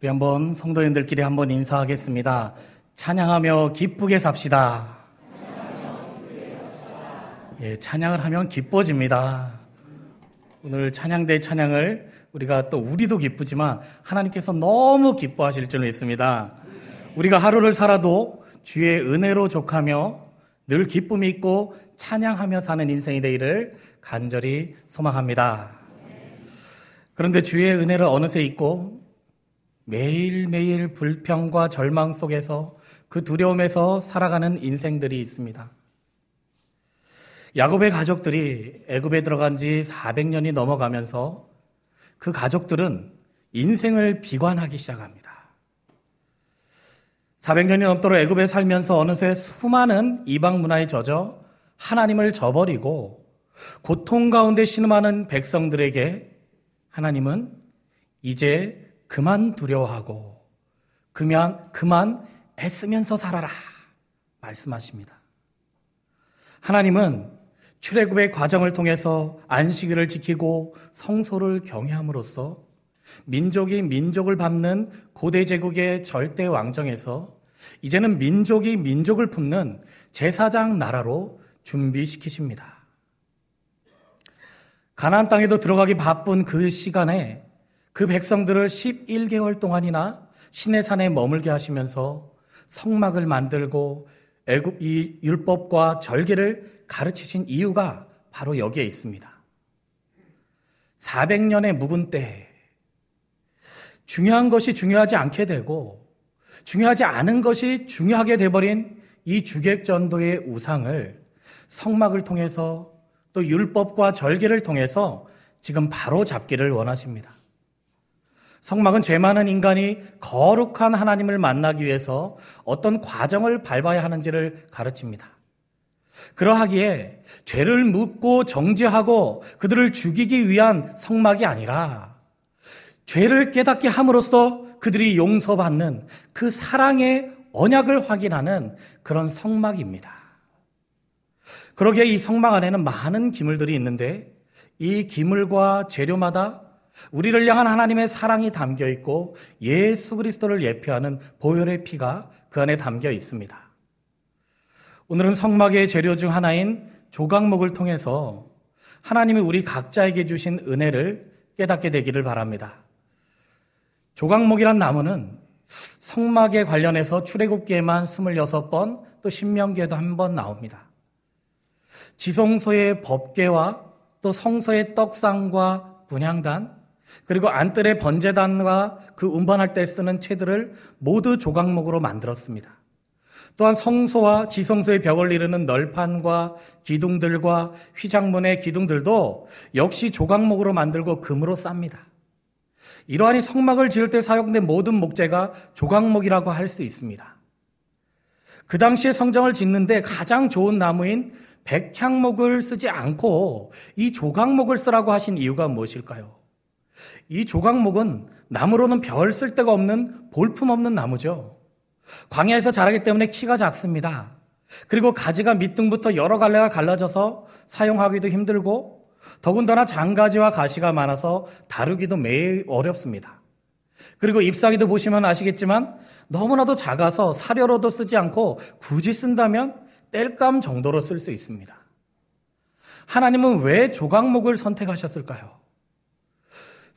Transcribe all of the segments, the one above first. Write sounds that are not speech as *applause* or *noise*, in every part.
우리 한번 성도님들끼리 한번 인사하겠습니다. 찬양하며 기쁘게 삽시다. 예, 찬양을 하면 기뻐집니다. 오늘 찬양대 찬양을 우리가 또 우리도 기쁘지만 하나님께서 너무 기뻐하실 줄 믿습니다. 우리가 하루를 살아도 주의 은혜로 족하며 늘 기쁨이 있고 찬양하며 사는 인생이 되기를 간절히 소망합니다. 그런데 주의 은혜를 어느새 잊고 매일매일 불평과 절망 속에서 그 두려움에서 살아가는 인생들이 있습니다. 야곱의 가족들이 애굽에 들어간 지 400년이 넘어가면서 그 가족들은 인생을 비관하기 시작합니다. 400년이 넘도록 애굽에 살면서 어느새 수많은 이방 문화에 젖어 하나님을 저버리고 고통 가운데 신음하는 백성들에게 하나님은 이제 그만 두려워하고 그냥 그만 애쓰면서 살아라 말씀하십니다. 하나님은 출애굽의 과정을 통해서 안식일을 지키고 성소를 경외함으로써 민족이 민족을 밟는 고대 제국의 절대 왕정에서 이제는 민족이 민족을 품는 제사장 나라로 준비시키십니다. 가나안 땅에도 들어가기 바쁜 그 시간에 그 백성들을 11개월 동안이나 신의 산에 머물게 하시면서 성막을 만들고 애굽 이 율법과 절개를 가르치신 이유가 바로 여기에 있습니다. 400년의 묵은 때 중요한 것이 중요하지 않게 되고 중요하지 않은 것이 중요하게 돼버린 이 주객전도의 우상을 성막을 통해서 또 율법과 절개를 통해서 지금 바로 잡기를 원하십니다. 성막은 죄 많은 인간이 거룩한 하나님을 만나기 위해서 어떤 과정을 밟아야 하는지를 가르칩니다. 그러하기에 죄를 묻고 정죄하고 그들을 죽이기 위한 성막이 아니라 죄를 깨닫게 함으로써 그들이 용서받는 그 사랑의 언약을 확인하는 그런 성막입니다. 그러기에 이 성막 안에는 많은 기물들이 있는데 이 기물과 재료마다 우리를 향한 하나님의 사랑이 담겨 있고 예수 그리스도를 예표하는 보혈의 피가 그 안에 담겨 있습니다. 오늘은 성막의 재료 중 하나인 조각목을 통해서 하나님이 우리 각자에게 주신 은혜를 깨닫게 되기를 바랍니다. 조각목이란 나무는 성막에 관련해서 출애굽기에만 26번 또 신명기에도 한 번 나옵니다. 지성소의 법계와 또 성소의 떡상과 분향단 그리고 안뜰의 번제단과 그 운반할 때 쓰는 채들을 모두 조각목으로 만들었습니다. 또한 성소와 지성소의 벽을 이루는 널판과 기둥들과 휘장문의 기둥들도 역시 조각목으로 만들고 금으로 쌉니다. 이러한 성막을 지을 때 사용된 모든 목재가 조각목이라고 할 수 있습니다. 그 당시에 성정을 짓는데 가장 좋은 나무인 백향목을 쓰지 않고 이 조각목을 쓰라고 하신 이유가 무엇일까요? 이 조각목은 나무로는 별 쓸데가 없는 볼품 없는 나무죠. 광야에서 자라기 때문에 키가 작습니다. 그리고 가지가 밑둥부터 여러 갈래가 갈라져서 사용하기도 힘들고 더군다나 장가지와 가시가 많아서 다루기도 매우 어렵습니다. 그리고 잎사귀도 보시면 아시겠지만 너무나도 작아서 사료로도 쓰지 않고 굳이 쓴다면 땔감 정도로 쓸 수 있습니다. 하나님은 왜 조각목을 선택하셨을까요?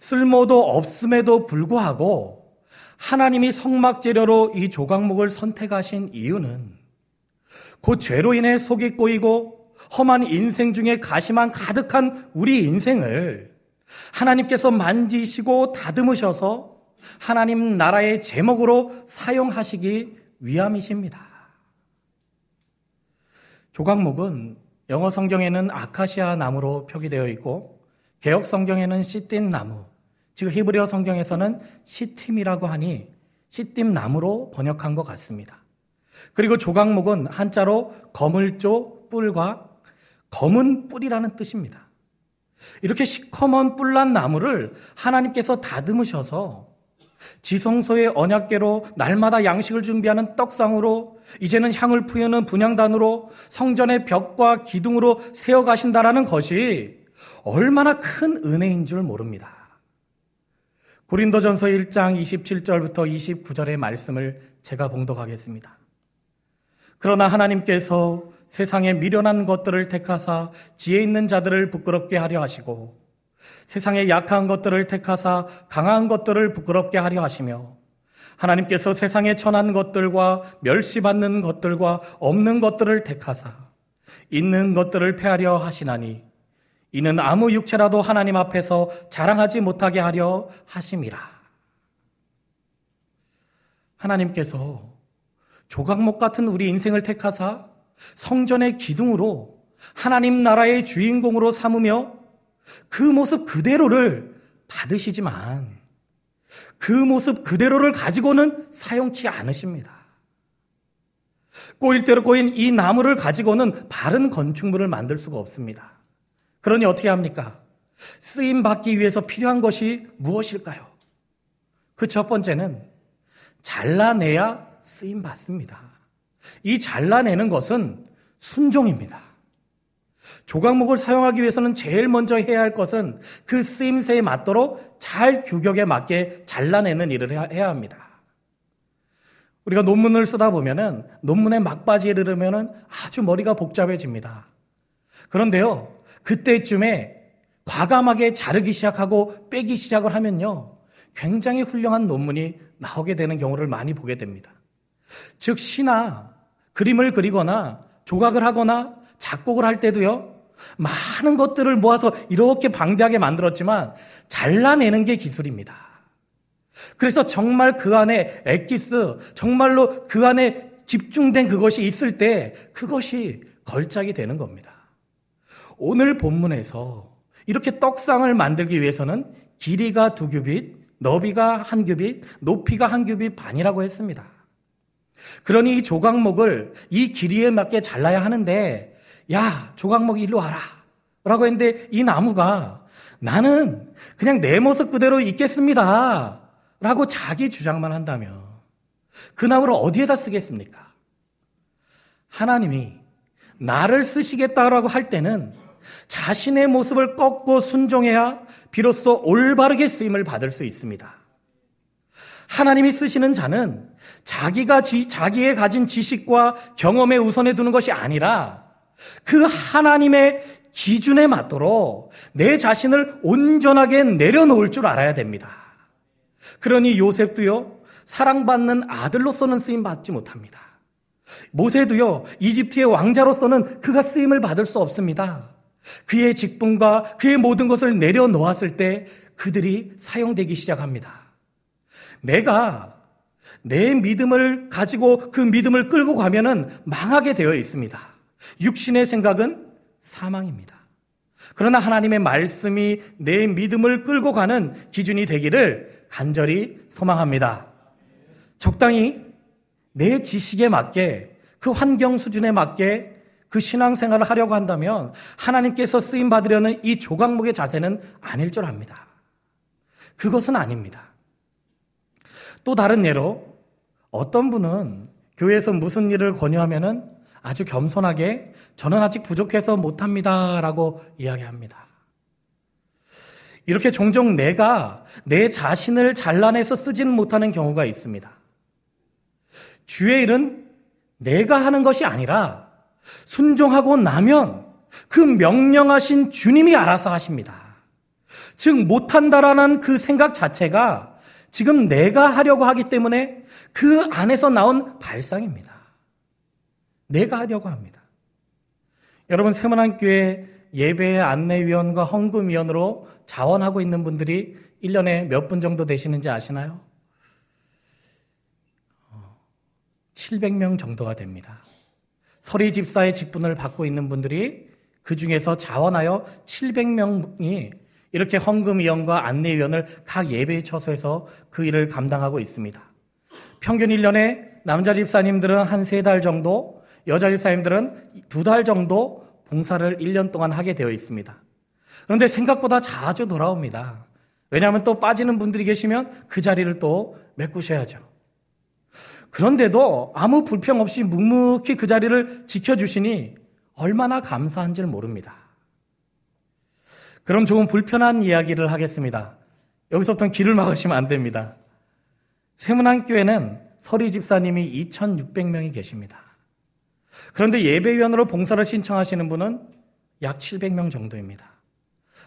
쓸모도 없음에도 불구하고 하나님이 성막 재료로 이 조각목을 선택하신 이유는 그 죄로 인해 속이 꼬이고 험한 인생 중에 가시만 가득한 우리 인생을 하나님께서 만지시고 다듬으셔서 하나님 나라의 제목으로 사용하시기 위함이십니다. 조각목은 영어 성경에는 아카시아 나무로 표기되어 있고 개혁 성경에는 씨띤 나무, 지금 히브리어 성경에서는 시팀이라고 하니 시팀 나무로 번역한 것 같습니다. 그리고 조각목은 한자로 거물조 뿔과 검은 뿔이라는 뜻입니다. 이렇게 시커먼 뿔난 나무를 하나님께서 다듬으셔서 지성소의 언약계로 날마다 양식을 준비하는 떡상으로 이제는 향을 푸우는 분양단으로 성전의 벽과 기둥으로 세워 가신다라는 것이 얼마나 큰 은혜인 줄 모릅니다. 고린도전서 1장 27절부터 29절의 말씀을 제가 봉독하겠습니다. 그러나 하나님께서 세상에 미련한 것들을 택하사 지혜 있는 자들을 부끄럽게 하려 하시고 세상에 약한 것들을 택하사 강한 것들을 부끄럽게 하려 하시며 하나님께서 세상에 천한 것들과 멸시받는 것들과 없는 것들을 택하사 있는 것들을 패하려 하시나니 이는 아무 육체라도 하나님 앞에서 자랑하지 못하게 하려 하심이라. 하나님께서 조각목 같은 우리 인생을 택하사 성전의 기둥으로 하나님 나라의 주인공으로 삼으며 그 모습 그대로를 받으시지만 그 모습 그대로를 가지고는 사용치 않으십니다. 꼬일 대로 꼬인 이 나무를 가지고는 바른 건축물을 만들 수가 없습니다. 그러니 어떻게 합니까? 쓰임 받기 위해서 필요한 것이 무엇일까요? 그 첫 번째는 잘라내야 쓰임 받습니다. 이 잘라내는 것은 순종입니다. 조각목을 사용하기 위해서는 제일 먼저 해야 할 것은 그 쓰임새에 맞도록 잘 규격에 맞게 잘라내는 일을 해야 합니다. 우리가 논문을 쓰다 보면은 논문의 막바지에 이르면은 아주 머리가 복잡해집니다. 그런데요, 그때쯤에 과감하게 자르기 시작하고 빼기 시작을 하면요, 굉장히 훌륭한 논문이 나오게 되는 경우를 많이 보게 됩니다. 즉, 시나 그림을 그리거나 조각을 하거나 작곡을 할 때도요, 많은 것들을 모아서 이렇게 방대하게 만들었지만 잘라내는 게 기술입니다. 그래서 정말 그 안에 엑기스, 정말로 그 안에 집중된 그것이 있을 때 그것이 걸작이 되는 겁니다. 오늘 본문에서 이렇게 떡상을 만들기 위해서는 길이가 두 규빗, 너비가 한 규빗, 높이가 한 규빗 반이라고 했습니다. 그러니 이 조각목을 이 길이에 맞게 잘라야 하는데, 야, 조각목이 일로 와라. 라고 했는데 이 나무가 나는 그냥 내 모습 그대로 있겠습니다. 라고 자기 주장만 한다면 그 나무를 어디에다 쓰겠습니까? 하나님이 나를 쓰시겠다라고 할 때는 자신의 모습을 꺾고 순종해야 비로소 올바르게 쓰임을 받을 수 있습니다. 하나님이 쓰시는 자는 자기가 지, 자기의 가진 지식과 경험에 우선해 두는 것이 아니라 그 하나님의 기준에 맞도록 내 자신을 온전하게 내려놓을 줄 알아야 됩니다. 그러니 요셉도요, 사랑받는 아들로서는 쓰임 받지 못합니다. 모세도요, 이집트의 왕자로서는 그가 쓰임을 받을 수 없습니다. 그의 직분과 그의 모든 것을 내려놓았을 때 그들이 사용되기 시작합니다. 내가 내 믿음을 가지고 그 믿음을 끌고 가면은 망하게 되어 있습니다. 육신의 생각은 사망입니다. 그러나 하나님의 말씀이 내 믿음을 끌고 가는 기준이 되기를 간절히 소망합니다. 적당히 내 지식에 맞게 그 환경 수준에 맞게 그 신앙생활을 하려고 한다면 하나님께서 쓰임 받으려는 이 조각목의 자세는 아닐 줄 압니다. 그것은 아닙니다. 또 다른 예로 어떤 분은 교회에서 무슨 일을 권유하면은 아주 겸손하게 저는 아직 부족해서 못합니다. 라고 이야기합니다. 이렇게 종종 내가 내 자신을 잘라내서 쓰지는 못하는 경우가 있습니다. 주의 일은 내가 하는 것이 아니라 순종하고 나면 그 명령하신 주님이 알아서 하십니다. 즉, 못한다라는 그 생각 자체가 지금 내가 하려고 하기 때문에 그 안에서 나온 발상입니다. 내가 하려고 합니다. 여러분, 세문안교회 예배 안내위원과 헌금위원으로 자원하고 있는 분들이 1년에 몇 분 정도 되시는지 아시나요? 700명 어, 정도가 됩니다. 서리 집사의 직분을 받고 있는 분들이 그 중에서 자원하여 700명이 이렇게 헌금위원과 안내위원을 각 예배의 처소에서 그 일을 감당하고 있습니다. 평균 1년에 남자 집사님들은 한 세 달 정도, 여자 집사님들은 두 달 정도 봉사를 1년 동안 하게 되어 있습니다. 그런데 생각보다 자주 돌아옵니다. 왜냐하면 또 빠지는 분들이 계시면 그 자리를 또 메꾸셔야죠. 그런데도 아무 불평 없이 묵묵히 그 자리를 지켜주시니 얼마나 감사한지를 모릅니다. 그럼 조금 불편한 이야기를 하겠습니다. 여기서부터는 길을 막으시면 안 됩니다. 세문안교회는 서리 집사님이 2,600명이 계십니다. 그런데 예배위원으로 봉사를 신청하시는 분은 약 700명 정도입니다.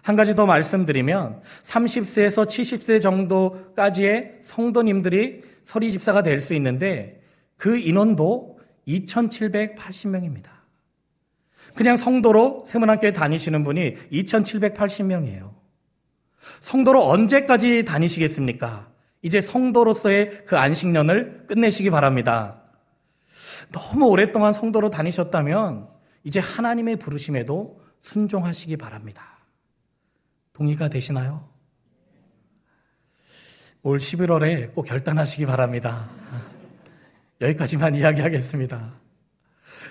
한 가지 더 말씀드리면 30세에서 70세 정도까지의 성도님들이 서리 집사가 될 수 있는데 그 인원도 2,780명입니다. 그냥 성도로 세문학교에 다니시는 분이 2,780명이에요. 성도로 언제까지 다니시겠습니까? 이제 성도로서의 그 안식년을 끝내시기 바랍니다. 너무 오랫동안 성도로 다니셨다면 이제 하나님의 부르심에도 순종하시기 바랍니다. 동의가 되시나요? 올 11월에 꼭 결단하시기 바랍니다. 여기까지만 *laughs* 이야기하겠습니다.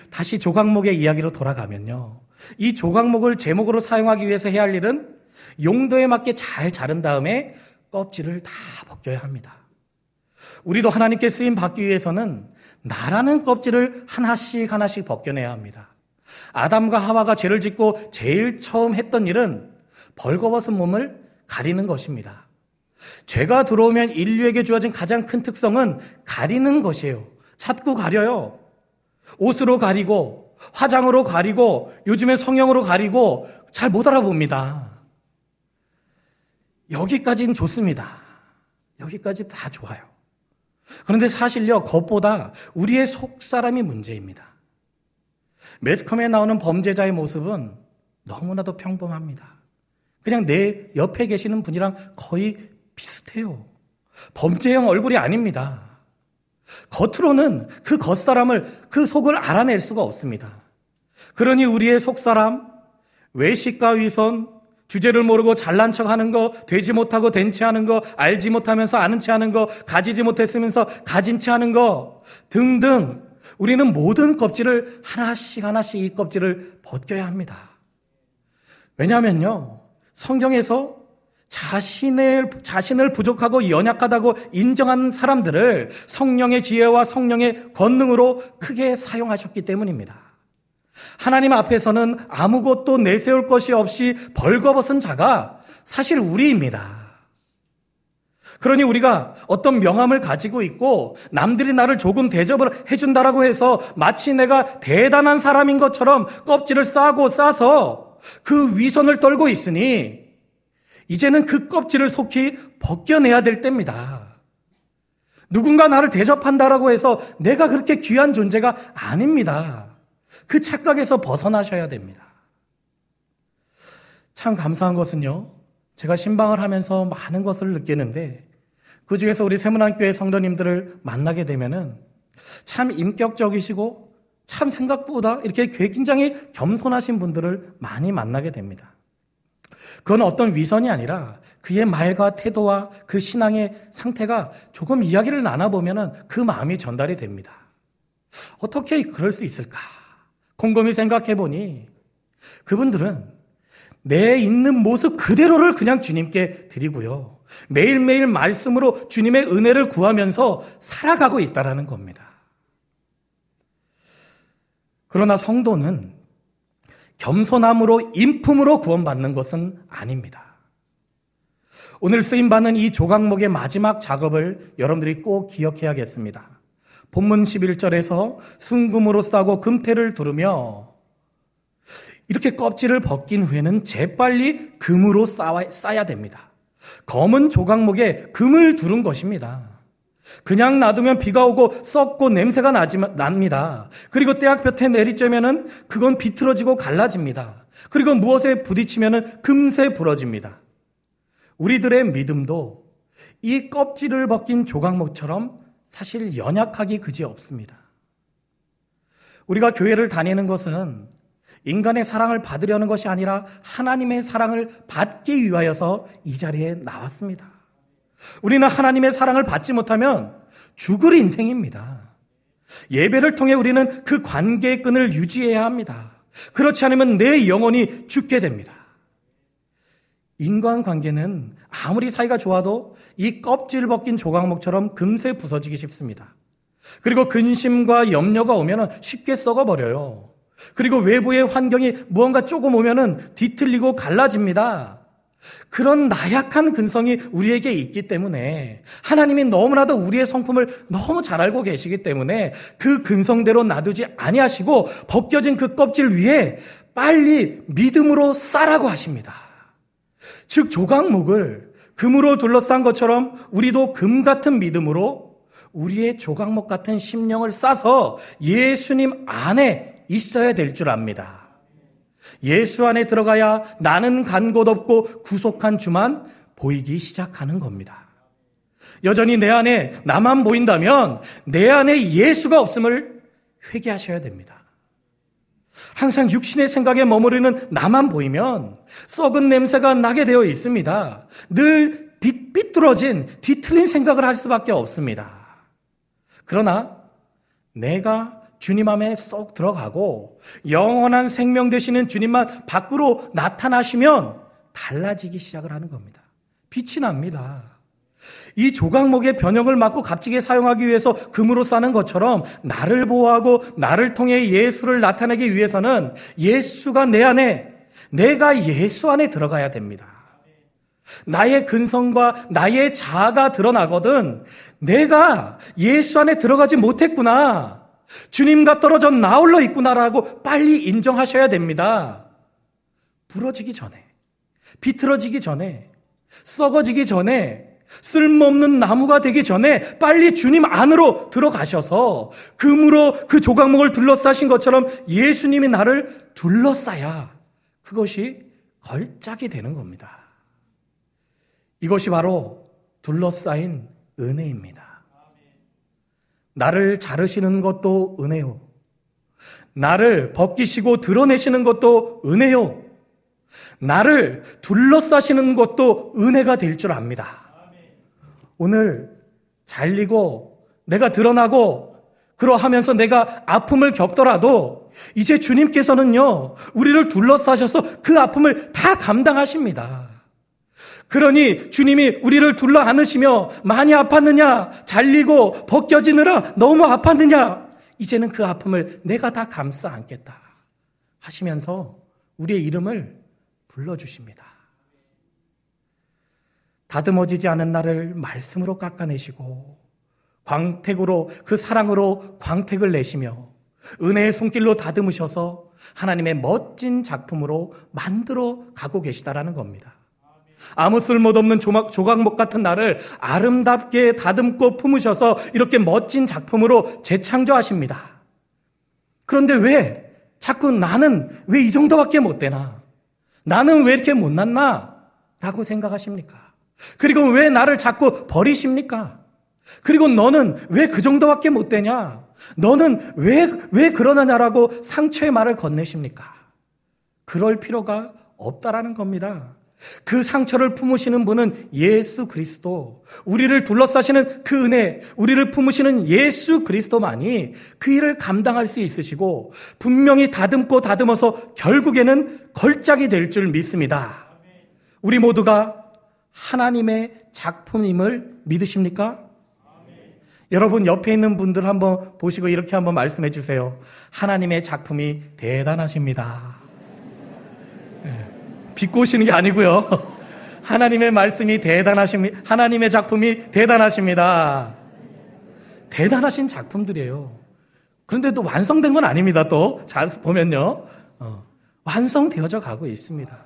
다시 조각목의 이야기로 돌아가면요. 이 조각목을 제목으로 사용하기 위해서 해야 할 일은 용도에 맞게 잘 자른 다음에 껍질을 다 벗겨야 합니다. 우리도 하나님께 쓰임 받기 위해서는 나라는 껍질을 하나씩 하나씩 벗겨내야 합니다. 아담과 하와가 죄를 짓고 제일 처음 했던 일은 벌거벗은 몸을 가리는 것입니다. 죄가 들어오면 인류에게 주어진 가장 큰 특성은 가리는 것이에요. 자꾸 가려요. 옷으로 가리고, 화장으로 가리고, 요즘에 성형으로 가리고, 잘 못 알아봅니다. 여기까지는 좋습니다. 여기까지 다 좋아요. 그런데 사실요, 그것보다 우리의 속 사람이 문제입니다. 매스컴에 나오는 범죄자의 모습은 너무나도 평범합니다. 그냥 내 옆에 계시는 분이랑 거의 비슷해요. 범죄형 얼굴이 아닙니다. 겉으로는 그 겉사람을, 그 속을 알아낼 수가 없습니다. 그러니 우리의 속사람, 외식과 위선, 주제를 모르고 잘난 척 하는 거, 되지 못하고 된 채 하는 거, 알지 못하면서 아는 채 하는 거, 가지지 못했으면서 가진 채 하는 거, 등등. 우리는 모든 껍질을 하나씩 하나씩 이 껍질을 벗겨야 합니다. 왜냐하면요. 성경에서 자신을, 자신을 부족하고 연약하다고 인정한 사람들을 성령의 지혜와 성령의 권능으로 크게 사용하셨기 때문입니다. 하나님 앞에서는 아무것도 내세울 것이 없이 벌거벗은 자가 사실 우리입니다. 그러니 우리가 어떤 명함을 가지고 있고 남들이 나를 조금 대접을 해준다라고 해서 마치 내가 대단한 사람인 것처럼 껍질을 싸고 싸서 그 위선을 떨고 있으니 이제는 그 껍질을 속히 벗겨내야 될 때입니다. 누군가 나를 대접한다라고 해서 내가 그렇게 귀한 존재가 아닙니다. 그 착각에서 벗어나셔야 됩니다. 참 감사한 것은요, 제가 신방을 하면서 많은 것을 느끼는데, 그 중에서 우리 세문안교회 성도님들을 만나게 되면은 참 인격적이시고 참 생각보다 이렇게 굉장히 겸손하신 분들을 많이 만나게 됩니다. 그건 어떤 위선이 아니라 그의 말과 태도와 그 신앙의 상태가 조금 이야기를 나눠보면 그 마음이 전달이 됩니다. 어떻게 그럴 수 있을까? 곰곰이 생각해 보니 그분들은 내 있는 모습 그대로를 그냥 주님께 드리고요. 매일매일 말씀으로 주님의 은혜를 구하면서 살아가고 있다라는 겁니다. 그러나 성도는 겸손함으로 인품으로 구원받는 것은 아닙니다. 오늘 쓰임받는 이 조각목의 마지막 작업을 여러분들이 꼭 기억해야겠습니다. 본문 11절에서 순금으로 싸고 금태를 두르며 이렇게 껍질을 벗긴 후에는 재빨리 금으로 싸야, 됩니다. 검은 조각목에 금을 두른 것입니다. 그냥 놔두면 비가 오고 썩고 냄새가 나지, 납니다. 그리고 떼약볕에 내리쬐면은 그건 비틀어지고 갈라집니다. 그리고 무엇에 부딪히면은 금세 부러집니다. 우리들의 믿음도 이 껍질을 벗긴 조각목처럼 사실 연약하기 그지 없습니다. 우리가 교회를 다니는 것은 인간의 사랑을 받으려는 것이 아니라 하나님의 사랑을 받기 위하여서 이 자리에 나왔습니다. 우리는 하나님의 사랑을 받지 못하면 죽을 인생입니다. 예배를 통해 우리는 그 관계의 끈을 유지해야 합니다. 그렇지 않으면 내 영혼이 죽게 됩니다. 인간 관계는 아무리 사이가 좋아도 이 껍질 벗긴 조각목처럼 금세 부서지기 쉽습니다. 그리고 근심과 염려가 오면 쉽게 썩어버려요. 그리고 외부의 환경이 무언가 조금 오면은 뒤틀리고 갈라집니다. 그런 나약한 근성이 우리에게 있기 때문에 하나님이 너무나도 우리의 성품을 너무 잘 알고 계시기 때문에 그 근성대로 놔두지 아니하시고 벗겨진 그 껍질 위에 빨리 믿음으로 싸라고 하십니다. 즉 조각목을 금으로 둘러싼 것처럼 우리도 금 같은 믿음으로 우리의 조각목 같은 심령을 싸서 예수님 안에 있어야 될 줄 압니다. 예수 안에 들어가야 나는 간 곳 없고 구속한 주만 보이기 시작하는 겁니다. 여전히 내 안에 나만 보인다면 내 안에 예수가 없음을 회개하셔야 됩니다. 항상 육신의 생각에 머무르는 나만 보이면 썩은 냄새가 나게 되어 있습니다. 늘 삐, 삐뚤어진 뒤틀린 생각을 할 수밖에 없습니다. 그러나 내가 주님 안에 쏙 들어가고 영원한 생명 되시는 주님만 밖으로 나타나시면 달라지기 시작을 하는 겁니다. 빛이 납니다. 이 조각목의 변형을 막고 값지게 사용하기 위해서 금으로 싸는 것처럼 나를 보호하고 나를 통해 예수를 나타내기 위해서는 예수가 내 안에 내가 예수 안에 들어가야 됩니다. 나의 근성과 나의 자아가 드러나거든 내가 예수 안에 들어가지 못했구나. 주님과 떨어져 나홀로 있구나라고 빨리 인정하셔야 됩니다. 부러지기 전에, 비틀어지기 전에, 썩어지기 전에, 쓸모없는 나무가 되기 전에 빨리 주님 안으로 들어가셔서 금으로 그 조각목을 둘러싸신 것처럼 예수님이 나를 둘러싸야 그것이 걸작이 되는 겁니다. 이것이 바로 둘러싸인 은혜입니다. 나를 자르시는 것도 은혜요. 나를 벗기시고 드러내시는 것도 은혜요. 나를 둘러싸시는 것도 은혜가 될 줄 압니다. 오늘 잘리고 내가 드러나고 그러하면서 내가 아픔을 겪더라도 이제 주님께서는요, 우리를 둘러싸셔서 그 아픔을 다 감당하십니다. 그러니 주님이 우리를 둘러 안으시며 많이 아팠느냐? 잘리고 벗겨지느라 너무 아팠느냐? 이제는 그 아픔을 내가 다 감싸 안겠다. 하시면서 우리의 이름을 불러주십니다. 다듬어지지 않은 나를 말씀으로 깎아내시고 광택으로 그 사랑으로 광택을 내시며 은혜의 손길로 다듬으셔서 하나님의 멋진 작품으로 만들어 가고 계시다라는 겁니다. 아무 쓸모없는 조각, 조각목 같은 나를 아름답게 다듬고 품으셔서 이렇게 멋진 작품으로 재창조하십니다. 그런데 왜 자꾸 나는 왜 이 정도밖에 못 되나? 나는 왜 이렇게 못났나? 라고 생각하십니까? 그리고 왜 나를 자꾸 버리십니까? 그리고 너는 왜 그 정도밖에 못 되냐? 너는 왜, 왜 그러느냐라고 상처의 말을 건네십니까? 그럴 필요가 없다라는 겁니다. 그 상처를 품으시는 분은 예수 그리스도, 우리를 둘러싸시는 그 은혜, 우리를 품으시는 예수 그리스도만이 그 일을 감당할 수 있으시고 분명히 다듬고 다듬어서 결국에는 걸작이 될 줄 믿습니다. 우리 모두가 하나님의 작품임을 믿으십니까? 여러분 옆에 있는 분들 한번 보시고 이렇게 한번 말씀해 주세요. 하나님의 작품이 대단하십니다. 비꼬시는 게 아니고요. 하나님의 말씀이 대단하십니다. 하나님의 작품이 대단하십니다. 대단하신 작품들이에요. 그런데 또 완성된 건 아닙니다. 또, 잘 보면요. 어, 완성되어져 가고 있습니다.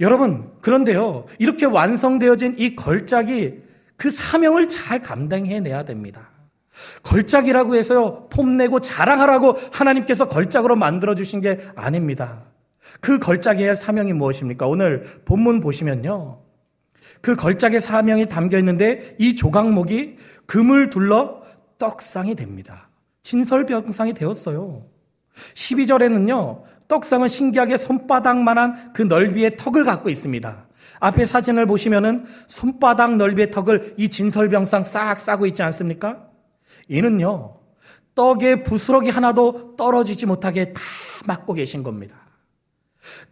여러분, 그런데요. 이렇게 완성되어진 이 걸작이 그 사명을 잘 감당해내야 됩니다. 걸작이라고 해서요, 폼내고 자랑하라고 하나님께서 걸작으로 만들어주신 게 아닙니다. 그 걸작의 사명이 무엇입니까? 오늘 본문 보시면요. 그 걸작의 사명이 담겨 있는데 이 조각목이 금을 둘러 떡상이 됩니다. 진설병상이 되었어요. 12절에는요, 떡상은 신기하게 손바닥만한 그 넓이의 턱을 갖고 있습니다. 앞에 사진을 보시면은 손바닥 넓이의 턱을 이 진설병상 싹 싸고 있지 않습니까? 이는요, 떡의 부스러기 하나도 떨어지지 못하게 다 막고 계신 겁니다.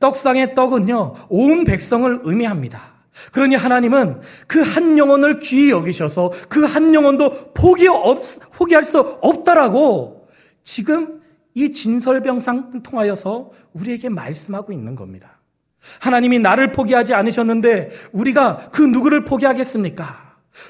떡상의 떡은요, 온 백성을 의미합니다. 그러니 하나님은 그 한 영혼을 귀히 여기셔서 그 한 영혼도 포기 없, 포기할 수 없다라고 지금 이 진설병상 통하여서 우리에게 말씀하고 있는 겁니다. 하나님이 나를 포기하지 않으셨는데 우리가 그 누구를 포기하겠습니까?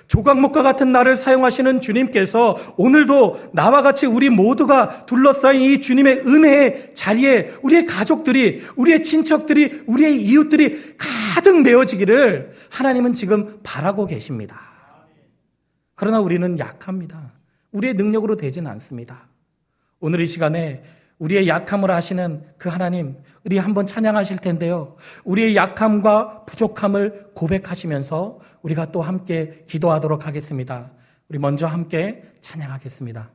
조각목과 같은 나를 사용하시는 주님께서 오늘도 나와 같이 우리 모두가 둘러싸인 이 주님의 은혜의 자리에 우리의 가족들이, 우리의 친척들이, 우리의 이웃들이 가득 메워지기를 하나님은 지금 바라고 계십니다. 그러나 우리는 약합니다. 우리의 능력으로 되지는 않습니다. 오늘 이 시간에 우리의 약함을 아시는 그 하나님, 우리 한번 찬양하실 텐데요. 우리의 약함과 부족함을 고백하시면서 우리가 또 함께 기도하도록 하겠습니다. 우리 먼저 함께 찬양하겠습니다.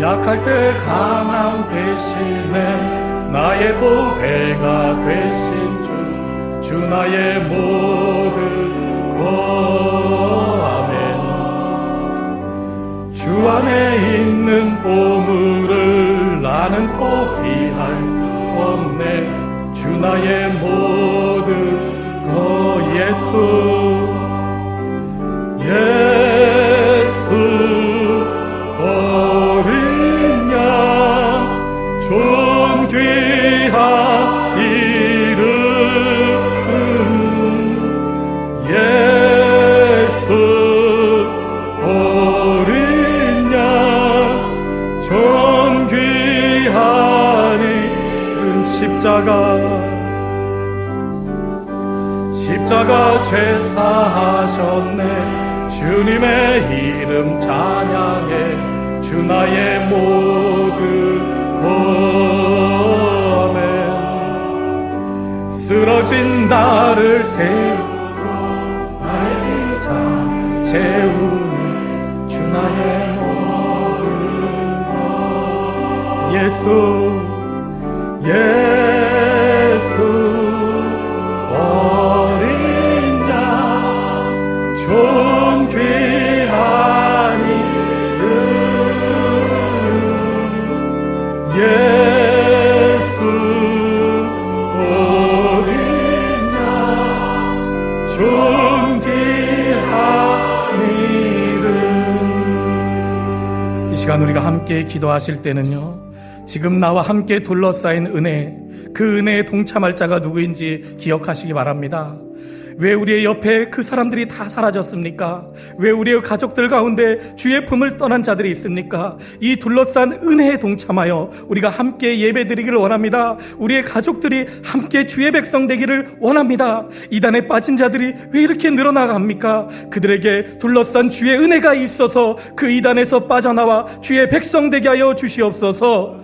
약할 때 강함 대신에 나의 보배가 되신 주, 주 나의 모든 것 아멘. 주 안에 있는 보물을 나는 포기할 수 없네. 주 나의 모든 것 예수 예수 빈장 채우는 주 나의 모든 것 예수 예 함께 기도하실 때는요 지금 나와 함께 둘러싸인 은혜, 그 은혜에 동참할 자가 누구인지 기억하시기 바랍니다. 왜 우리의 옆에 그 사람들이 다 사라졌습니까? 왜 우리의 가족들 가운데 주의 품을 떠난 자들이 있습니까? 이 둘러싼 은혜에 동참하여 우리가 함께 예배 드리기를 원합니다. 우리의 가족들이 함께 주의 백성 되기를 원합니다. 이단에 빠진 자들이 왜 이렇게 늘어나갑니까? 그들에게 둘러싼 주의 은혜가 있어서 그 이단에서 빠져나와 주의 백성 되게 하여 주시옵소서.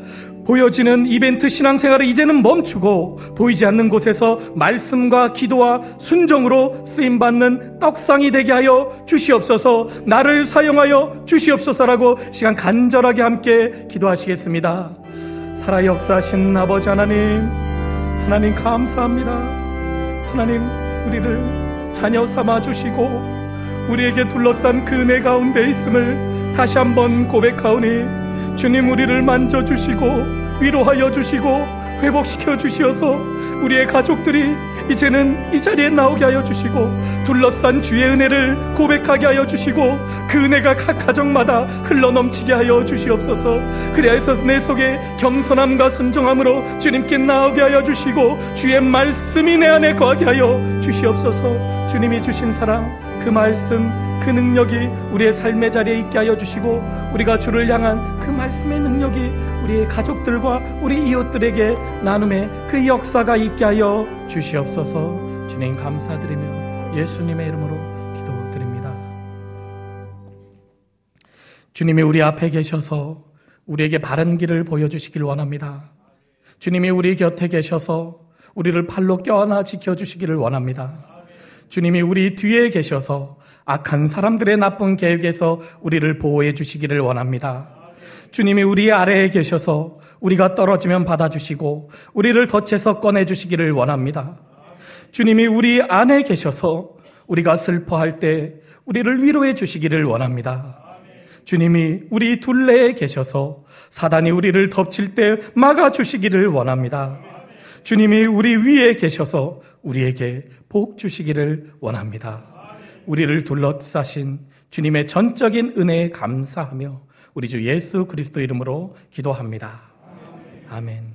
보여지는 이벤트 신앙생활을 이제는 멈추고 보이지 않는 곳에서 말씀과 기도와 순종으로 쓰임받는 떡상이 되게 하여 주시옵소서 나를 사용하여 주시옵소서라고 시간 간절하게 함께 기도하시겠습니다. 살아 역사하신 아버지 하나님, 하나님 감사합니다. 하나님, 우리를 자녀 삼아 주시고 우리에게 둘러싼 그 은혜 가운데 있음을 다시 한번 고백하오니 주님 우리를 만져주시고 위로하여 주시고 회복시켜 주시어서 우리의 가족들이 이제는 이 자리에 나오게 하여 주시고 둘러싼 주의 은혜를 고백하게 하여 주시고 그 은혜가 각 가정마다 흘러넘치게 하여 주시옵소서. 그래서 내 속에 겸손함과 순종함으로 주님께 나오게 하여 주시고 주의 말씀이 내 안에 거하게 하여 주시옵소서. 주님이 주신 사랑 그 말씀 그 능력이 우리의 삶의 자리에 있게 하여 주시고 우리가 주를 향한 그 말씀의 능력이 우리의 가족들과 우리 이웃들에게 나눔의 그 역사가 있게 하여 주시옵소서 주님 감사드리며 예수님의 이름으로 기도드립니다. 주님이 우리 앞에 계셔서 우리에게 바른 길을 보여주시길 원합니다. 주님이 우리 곁에 계셔서 우리를 팔로 껴안아 지켜주시기를 원합니다. 주님이 우리 뒤에 계셔서 악한 사람들의 나쁜 계획에서 우리를 보호해 주시기를 원합니다. 주님이 우리 아래에 계셔서 우리가 떨어지면 받아주시고 우리를 덫에서 꺼내주시기를 원합니다. 주님이 우리 안에 계셔서 우리가 슬퍼할 때 우리를 위로해 주시기를 원합니다. 주님이 우리 둘레에 계셔서 사단이 우리를 덮칠 때 막아주시기를 원합니다. 주님이 우리 위에 계셔서 우리에게 복 주시기를 원합니다. 우리를 둘러싸신 주님의 전적인 은혜에 감사하며 우리 주 예수 그리스도 이름으로 기도합니다. 아멘.